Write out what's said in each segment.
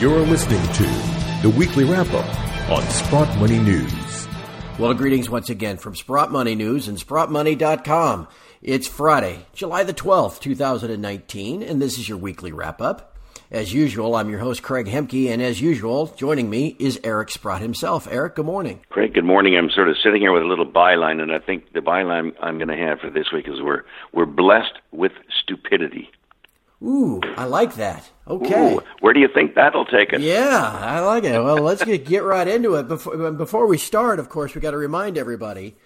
You're listening to the weekly wrap up on Sprott Money News. Well, greetings once again from Sprott Money News and SprottMoney.com. It's Friday, July the 12th, 2019, and this is your weekly wrap up. As usual, I'm your host, Craig Hemke, and as usual, joining me is Eric Sprott himself. Eric, good morning. Craig, good morning. I'm sort of sitting here with a little byline, and I think the byline I'm going to have for this week is we're, we're blessed with stupidity. Ooh, I like that. Okay. Ooh, where do you think that'll take us? Yeah, I like it. Well, let's get, get right into it. Before, before we start, of course, we got to remind everybody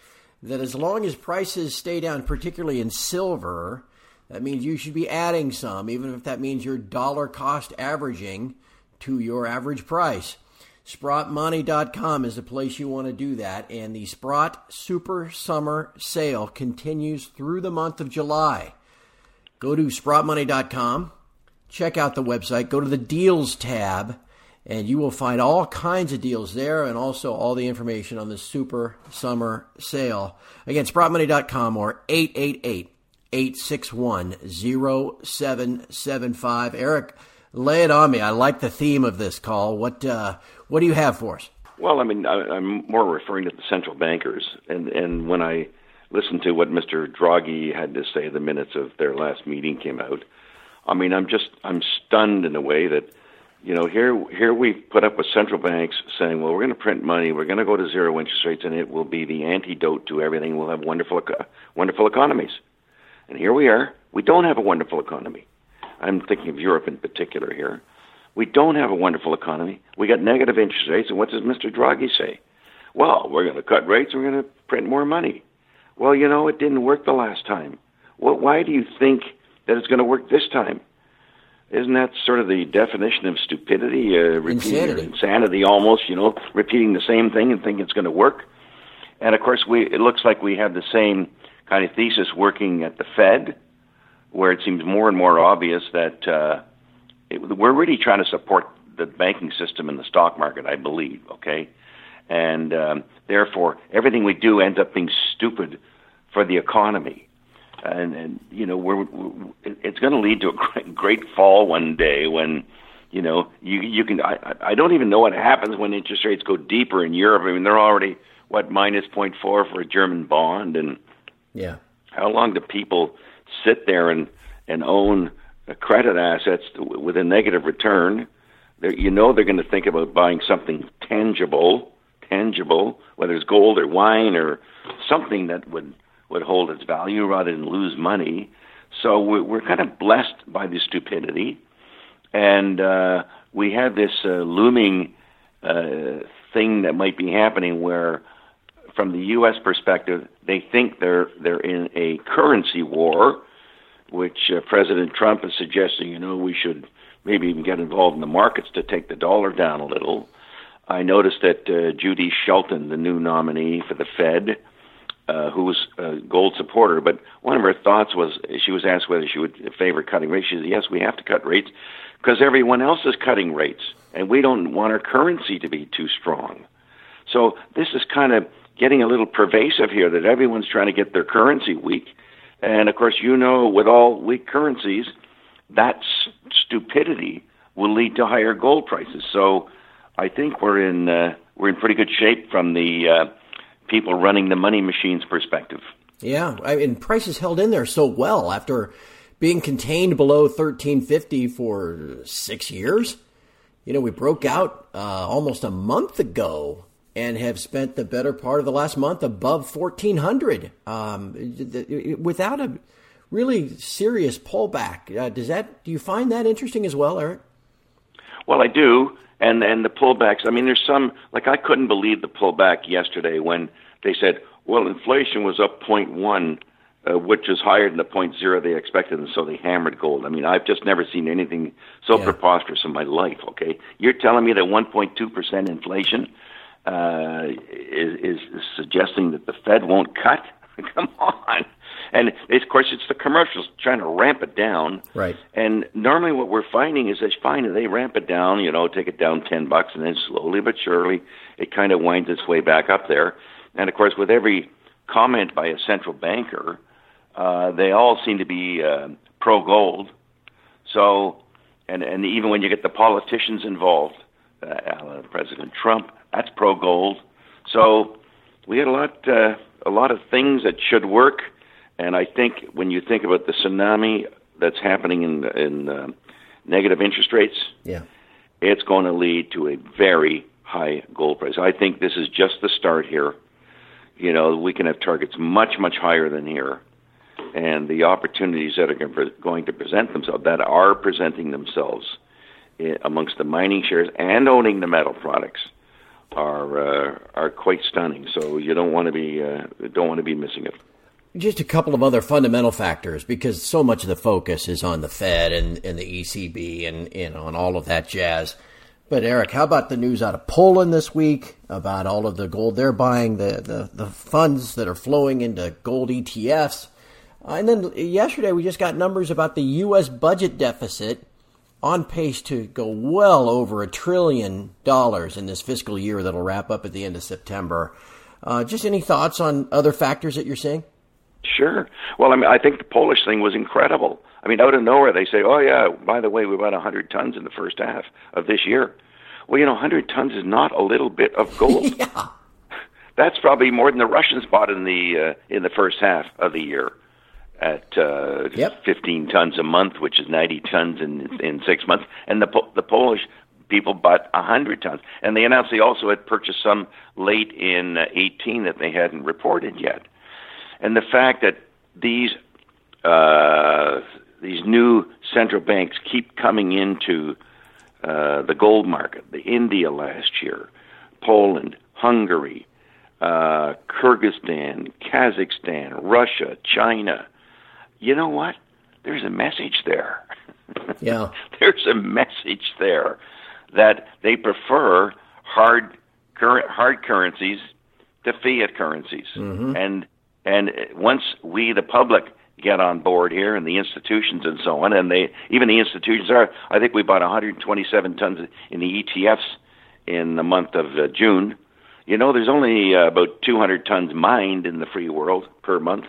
that as long as prices stay down, particularly in silver, that means you should be adding some, even if that means you're dollar cost averaging to your average price. SprottMoney.com is the place you want to do that, and the Sprott Super Summer Sale continues through the month of July. Go to sprottmoney.com, check out the website, go to the Deals tab, and you will find all kinds of deals there and also all the information on the Super Summer Sale. Again, sprottmoney.com or 888- 861 0775. Eric, lay it on me. I like the theme of this call. What, uh, what do you have for us? Well, I mean, I, I'm more referring to the central bankers. And, and when I listened to what Mr. Draghi had to say, the minutes of their last meeting came out. I mean, I'm just, I'm stunned in a way that, you know, here, here we put up with central banks saying, well, we're going to print money, we're going to go to zero interest rates, and it will be the antidote to everything. We'll have wonderful, wonderful economies. And here we are. We don't have a wonderful economy. I'm thinking of Europe in particular here. We don't have a wonderful economy. We got negative interest rates, and what does Mr. Draghi say? Well, we're going to cut rates. We're going to print more money. Well, you know, it didn't work the last time. Well, why do you think that it's going to work this time? Isn't that sort of the definition of stupidity? Uh, repeating insanity. insanity, almost. You know, repeating the same thing and thinking it's going to work. And of course, we it looks like we have the same kind of thesis working at the Fed, where it seems more and more obvious that uh, it, we're really trying to support the banking system and the stock market, I believe, okay? And um, therefore, everything we do ends up being stupid for the economy. And, and you know, we're, we're it's going to lead to a great, great fall one day when, you know, you you can. I, I don't even know what happens when interest rates go deeper in Europe. I mean, they're already what minus point four for a German bond, and yeah. How long do people sit there and and own credit assets with a negative return? They're, you know they're going to think about buying something tangible, tangible, whether it's gold or wine or something that would would hold its value rather than lose money. So we're, we're kind of blessed by the stupidity, and uh, we have this uh, looming uh, thing that might be happening where from the U.S. perspective, they think they're they're in a currency war, which uh, President Trump is suggesting. You know, we should maybe even get involved in the markets to take the dollar down a little. I noticed that uh, Judy Shelton, the new nominee for the Fed, uh, who was a gold supporter, but one of her thoughts was she was asked whether she would favor cutting rates. She said, "Yes, we have to cut rates because everyone else is cutting rates, and we don't want our currency to be too strong." So this is kind of getting a little pervasive here that everyone's trying to get their currency weak. And of course, you know, with all weak currencies, that stupidity will lead to higher gold prices. So I think we're in uh, we're in pretty good shape from the uh, people running the money machines perspective. Yeah, I mean, prices held in there so well after being contained below 1350 for six years. You know, we broke out uh, almost a month ago and have spent the better part of the last month above 1400 um, without a really serious pullback. Uh, does that do you find that interesting as well, Eric? Well, I do, and and the pullbacks. I mean, there's some like I couldn't believe the pullback yesterday when they said, well, inflation was up 0.1. Uh, which is higher than the point zero they expected, and so they hammered gold. I mean, I've just never seen anything so yeah. preposterous in my life. Okay, you're telling me that 1.2 percent inflation uh, is, is suggesting that the Fed won't cut. Come on. And of course, it's the commercials trying to ramp it down. Right. And normally, what we're finding is they find that they ramp it down, you know, take it down ten bucks, and then slowly but surely, it kind of winds its way back up there. And of course, with every comment by a central banker, uh, they all seem to be uh, pro gold. So and and even when you get the politicians involved, uh, President Trump, that's pro gold. So we had a lot uh, a lot of things that should work, and I think when you think about the tsunami that's happening in in uh, negative interest rates, yeah, it's going to lead to a very high gold price. I think this is just the start here. You know, we can have targets much much higher than here, and the opportunities that are going to present themselves that are presenting themselves eh, amongst the mining shares and owning the metal products are uh, are quite stunning. So you don't want to be uh, don't want to be missing it. Just a couple of other fundamental factors because so much of the focus is on the Fed and, and the ECB and and all of that jazz. But Eric, how about the news out of Poland this week about all of the gold they're buying, the the, the funds that are flowing into gold ETFs? Uh, and then yesterday we just got numbers about the U.S. budget deficit on pace to go well over a trillion dollars in this fiscal year that'll wrap up at the end of September. Uh, just any thoughts on other factors that you're seeing? Sure. Well, I mean, I think the Polish thing was incredible. I mean, out of nowhere, they say, "Oh yeah, by the way, we bought 100 tons in the first half of this year." Well, you know, 100 tons is not a little bit of gold. yeah. That's probably more than the Russians bought in the uh, in the first half of the year at uh, yep. 15 tons a month, which is 90 tons in in six months, and the the Polish people bought 100 tons, and they announced they also had purchased some late in uh, 18 that they hadn't reported yet, and the fact that these uh, these new central banks keep coming into uh, the gold market, the India last year, Poland, Hungary, uh, Kyrgyzstan, Kazakhstan, Russia, China, you know what? There's a message there. Yeah. There's a message there that they prefer hard current hard currencies to fiat currencies. Mm-hmm. And and once we the public get on board here and the institutions and so on and they even the institutions are I think we bought 127 tons in the ETFs in the month of uh, June. You know there's only uh, about 200 tons mined in the free world per month.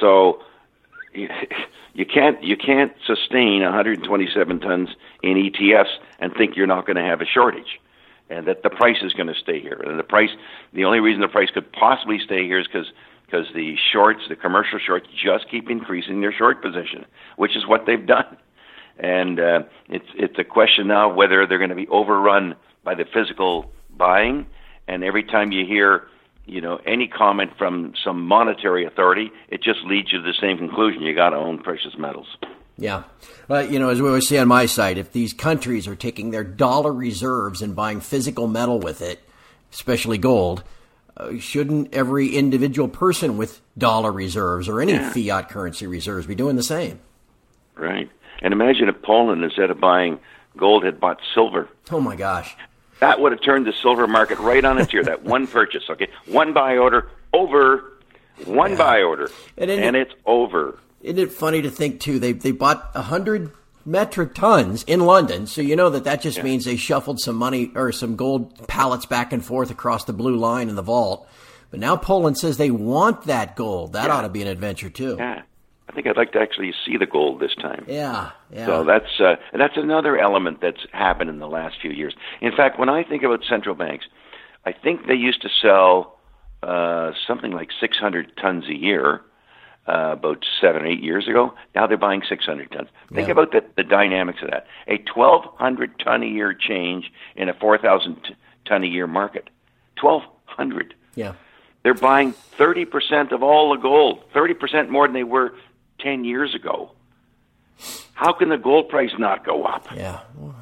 So you can't you can't sustain 127 tons in ETFs and think you're not going to have a shortage, and that the price is going to stay here. And the price, the only reason the price could possibly stay here is because because the shorts, the commercial shorts, just keep increasing their short position, which is what they've done. And uh, it's it's a question now whether they're going to be overrun by the physical buying. And every time you hear you know, any comment from some monetary authority, it just leads you to the same conclusion. You got to own precious metals. Yeah. Well, you know, as we always say on my site, if these countries are taking their dollar reserves and buying physical metal with it, especially gold, uh, shouldn't every individual person with dollar reserves or any yeah. fiat currency reserves be doing the same? Right. And imagine if Poland, instead of buying gold, had bought silver. Oh, my gosh. That would have turned the silver market right on its ear. that one purchase, okay, one buy order over, one yeah. buy order, and, and it, it's over. Isn't it funny to think too? They they bought a hundred metric tons in London, so you know that that just yeah. means they shuffled some money or some gold pallets back and forth across the blue line in the vault. But now Poland says they want that gold. That yeah. ought to be an adventure too. Yeah. I think I'd like to actually see the gold this time. Yeah, yeah. So that's uh, that's another element that's happened in the last few years. In fact, when I think about central banks, I think they used to sell uh, something like 600 tons a year uh, about seven or eight years ago. Now they're buying 600 tons. Think yeah. about the, the dynamics of that. A 1,200 ton a year change in a 4,000 ton a year market. 1,200. Yeah. They're buying 30% of all the gold, 30% more than they were 10 years ago. How can the gold price not go up? Yeah. Well,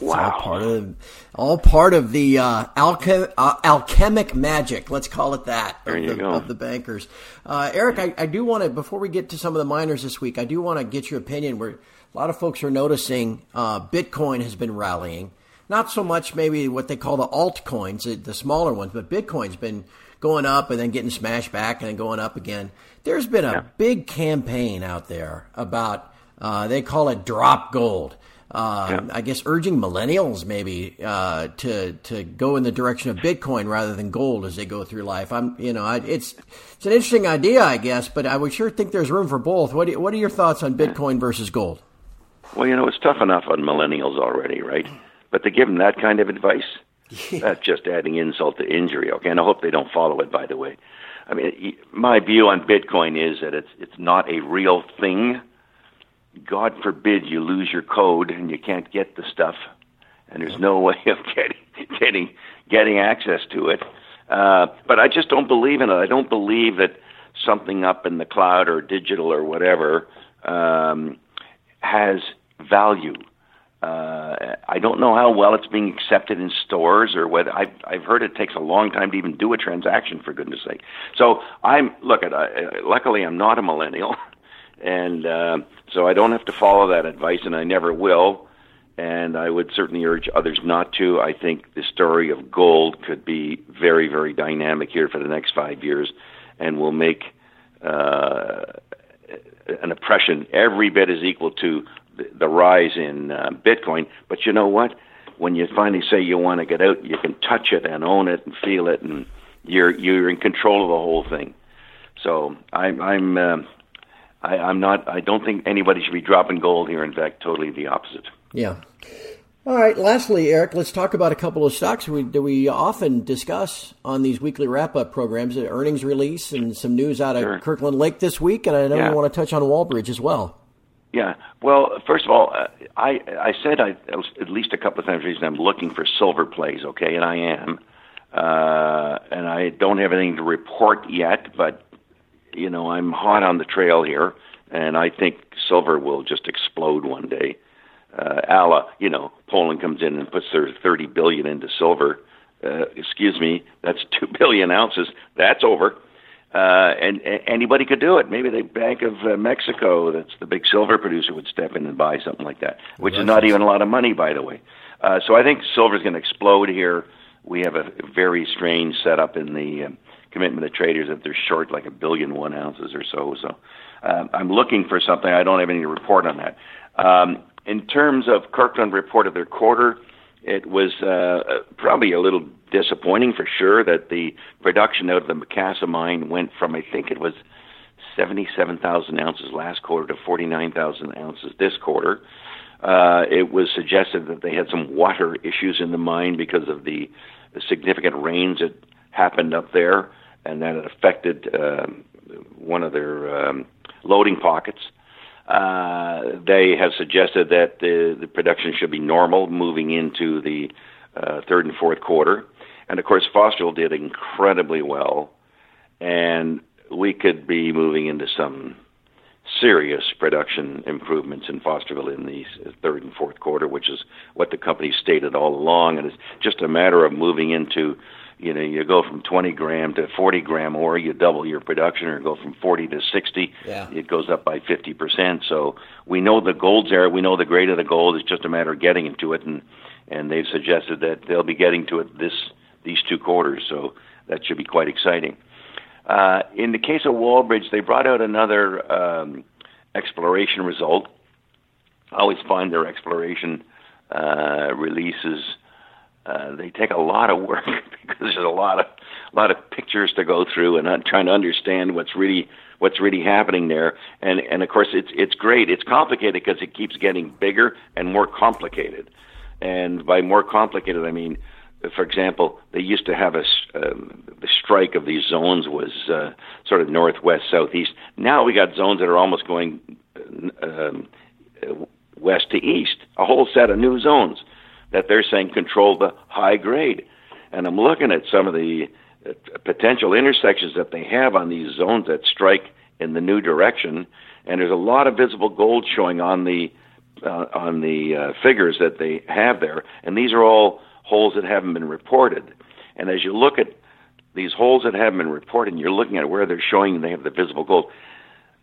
wow. All part of, all part of the uh, alchem- uh, alchemic magic, let's call it that, there of, you the, go. of the bankers. Uh, Eric, I, I do want to, before we get to some of the miners this week, I do want to get your opinion where a lot of folks are noticing uh, Bitcoin has been rallying. Not so much maybe what they call the altcoins, the smaller ones, but Bitcoin's been going up and then getting smashed back and then going up again. There's been a yeah. big campaign out there about uh, they call it drop gold. Uh, yeah. I guess urging millennials maybe uh, to to go in the direction of Bitcoin rather than gold as they go through life. I'm you know I, it's it's an interesting idea I guess, but I would sure think there's room for both. What do, what are your thoughts on Bitcoin versus gold? Well, you know, it's tough enough on millennials already, right? But to give them that kind of advice, that's just adding insult to injury. Okay, and I hope they don't follow it. By the way, I mean, my view on Bitcoin is that it's it's not a real thing. God forbid you lose your code and you can't get the stuff, and there's no way of getting getting getting access to it. Uh, but I just don't believe in it. I don't believe that something up in the cloud or digital or whatever um, has value. Uh, I don't know how well it's being accepted in stores or whether I've, I've heard it takes a long time to even do a transaction for goodness sake. So I'm look at luckily I'm not a millennial, and uh, so I don't have to follow that advice, and I never will. And I would certainly urge others not to. I think the story of gold could be very, very dynamic here for the next five years, and will make uh, an oppression every bit as equal to the rise in uh, Bitcoin. But you know what? When you finally say you want to get out, you can touch it and own it and feel it, and you're you're in control of the whole thing. So I'm I'm uh, I, I'm not. I don't think anybody should be dropping gold here. In fact, totally the opposite. Yeah. All right. Lastly, Eric, let's talk about a couple of stocks we, that we often discuss on these weekly wrap-up programs. An earnings release and some news out of sure. Kirkland Lake this week, and I know yeah. you want to touch on Wallbridge as well. Yeah. Well, first of all, uh, I I said I at least a couple of times recently I'm looking for silver plays, okay, and I am, uh, and I don't have anything to report yet, but you know I'm hot on the trail here, and I think silver will just explode one day. Uh, Ala, you know, Poland comes in and puts their 30 billion into silver. Uh, excuse me, that's two billion ounces. That's over uh, and, and anybody could do it. Maybe the Bank of uh, Mexico, that's the big silver producer, would step in and buy something like that, which is not even a lot of money, by the way. Uh, so I think silver is going to explode here. We have a very strange setup in the uh, commitment of traders that they're short like a billion one ounces or so. So uh, I'm looking for something. I don't have any report on that. Um, in terms of Kirkland report of their quarter, it was uh, probably a little disappointing for sure that the production out of the Macassa mine went from I think it was 77,000 ounces last quarter to 49,000 ounces this quarter. Uh, it was suggested that they had some water issues in the mine because of the, the significant rains that happened up there, and that affected uh, one of their um, loading pockets. Uh, they have suggested that the, the production should be normal moving into the uh, third and fourth quarter. And of course, Fosterville did incredibly well, and we could be moving into some serious production improvements in Fosterville in the third and fourth quarter, which is what the company stated all along. And it's just a matter of moving into you know, you go from 20 gram to 40 gram ore, you double your production, or go from 40 to 60, yeah. it goes up by 50%. So we know the gold's there. We know the grade of the gold. It's just a matter of getting into it, and and they've suggested that they'll be getting to it this these two quarters. So that should be quite exciting. Uh, in the case of Wallbridge, they brought out another um, exploration result. I always find their exploration uh, releases uh, they take a lot of work because there's a lot of a lot of pictures to go through and uh, trying to understand what's really what's really happening there. And and of course it's it's great. It's complicated because it keeps getting bigger and more complicated. And by more complicated, I mean, for example, they used to have a um, the strike of these zones was uh, sort of northwest southeast. Now we got zones that are almost going uh, um, west to east. A whole set of new zones that they're saying control the high grade. And I'm looking at some of the uh, potential intersections that they have on these zones that strike in the new direction, and there's a lot of visible gold showing on the uh, on the uh, figures that they have there, and these are all holes that haven't been reported. And as you look at these holes that haven't been reported, and you're looking at where they're showing they have the visible gold,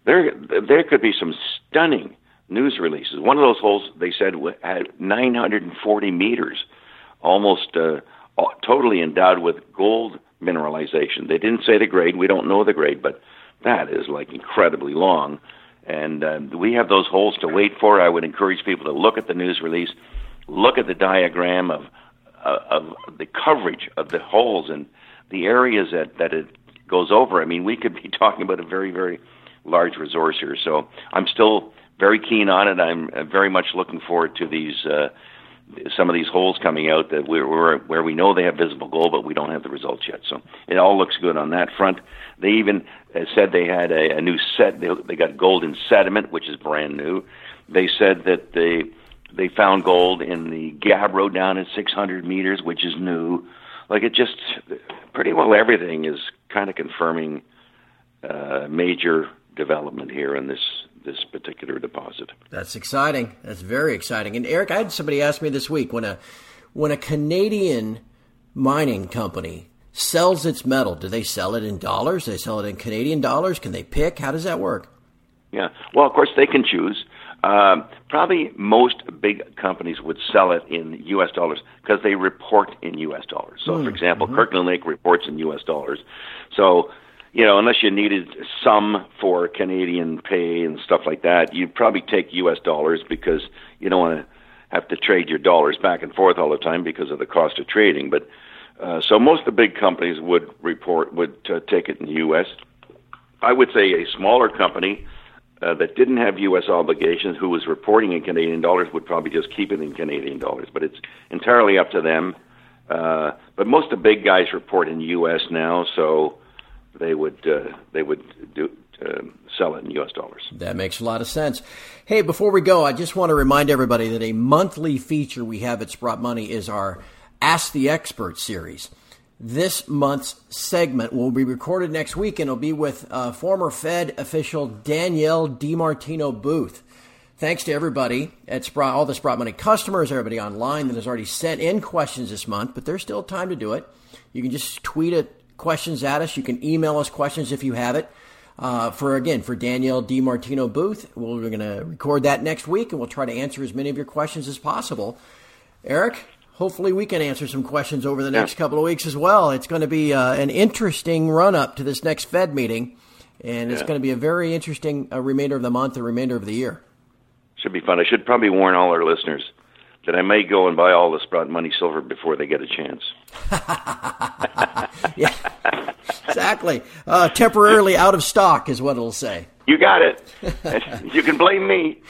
there there could be some stunning news releases. One of those holes, they said, had 940 meters, almost uh, totally endowed with gold mineralization. They didn't say the grade. We don't know the grade, but that is like incredibly long. And uh, we have those holes to wait for. I would encourage people to look at the news release, look at the diagram of uh, of the coverage of the holes and the areas that that it goes over. I mean, we could be talking about a very very large resource here. So I'm still very keen on it. I'm very much looking forward to these uh, some of these holes coming out that we're, we're, where we know they have visible gold, but we don't have the results yet. So it all looks good on that front. They even uh, said they had a, a new set. They, they got gold in sediment, which is brand new. They said that they they found gold in the Gabbro down at 600 meters, which is new. Like it just pretty well everything is kind of confirming uh, major development here in this this particular deposit. That's exciting. That's very exciting. And Eric, I had somebody ask me this week when a when a Canadian mining company sells its metal, do they sell it in dollars? Do they sell it in Canadian dollars? Can they pick? How does that work? Yeah. Well, of course they can choose. Um, probably most big companies would sell it in U.S. dollars because they report in U.S. dollars. So, mm, for example, mm-hmm. Kirkland Lake reports in U.S. dollars. So you know, unless you needed some for Canadian pay and stuff like that, you'd probably take U.S. dollars because you don't want to have to trade your dollars back and forth all the time because of the cost of trading. But uh, so most of the big companies would report would uh, take it in the U.S. I would say a smaller company uh, that didn't have U.S. obligations, who was reporting in Canadian dollars, would probably just keep it in Canadian dollars. But it's entirely up to them. Uh, but most of the big guys report in U.S. now, so they would uh, they would do uh, sell it in U.S. dollars. That makes a lot of sense. Hey, before we go, I just want to remind everybody that a monthly feature we have at Sprott Money is our Ask the Expert series. This month's segment will be recorded next week, and it'll be with uh, former Fed official Danielle DiMartino Booth. Thanks to everybody at Sprott, all the Sprott Money customers, everybody online that has already sent in questions this month, but there's still time to do it. You can just tweet it questions at us. You can email us questions if you have it. Uh, for again, for Danielle DiMartino Booth, we're going to record that next week, and we'll try to answer as many of your questions as possible. Eric, hopefully we can answer some questions over the next yeah. couple of weeks as well. It's going to be uh, an interesting run up to this next Fed meeting, and it's going to be a very interesting uh, remainder of the month, the remainder of the year. Should be fun. I should probably warn all our listeners that I may go and buy all the Sprott Money silver before they get a chance. yeah, exactly. Uh, temporarily out of stock is what it'll say. You got it. you can blame me.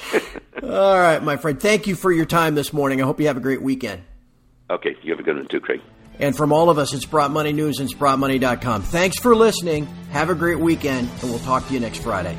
all right, my friend. Thank you for your time this morning. I hope you have a great weekend. Okay, you have a good one too, Craig. And from all of us at Sprott Money News and SprottMoney.com, thanks for listening. Have a great weekend, and we'll talk to you next Friday.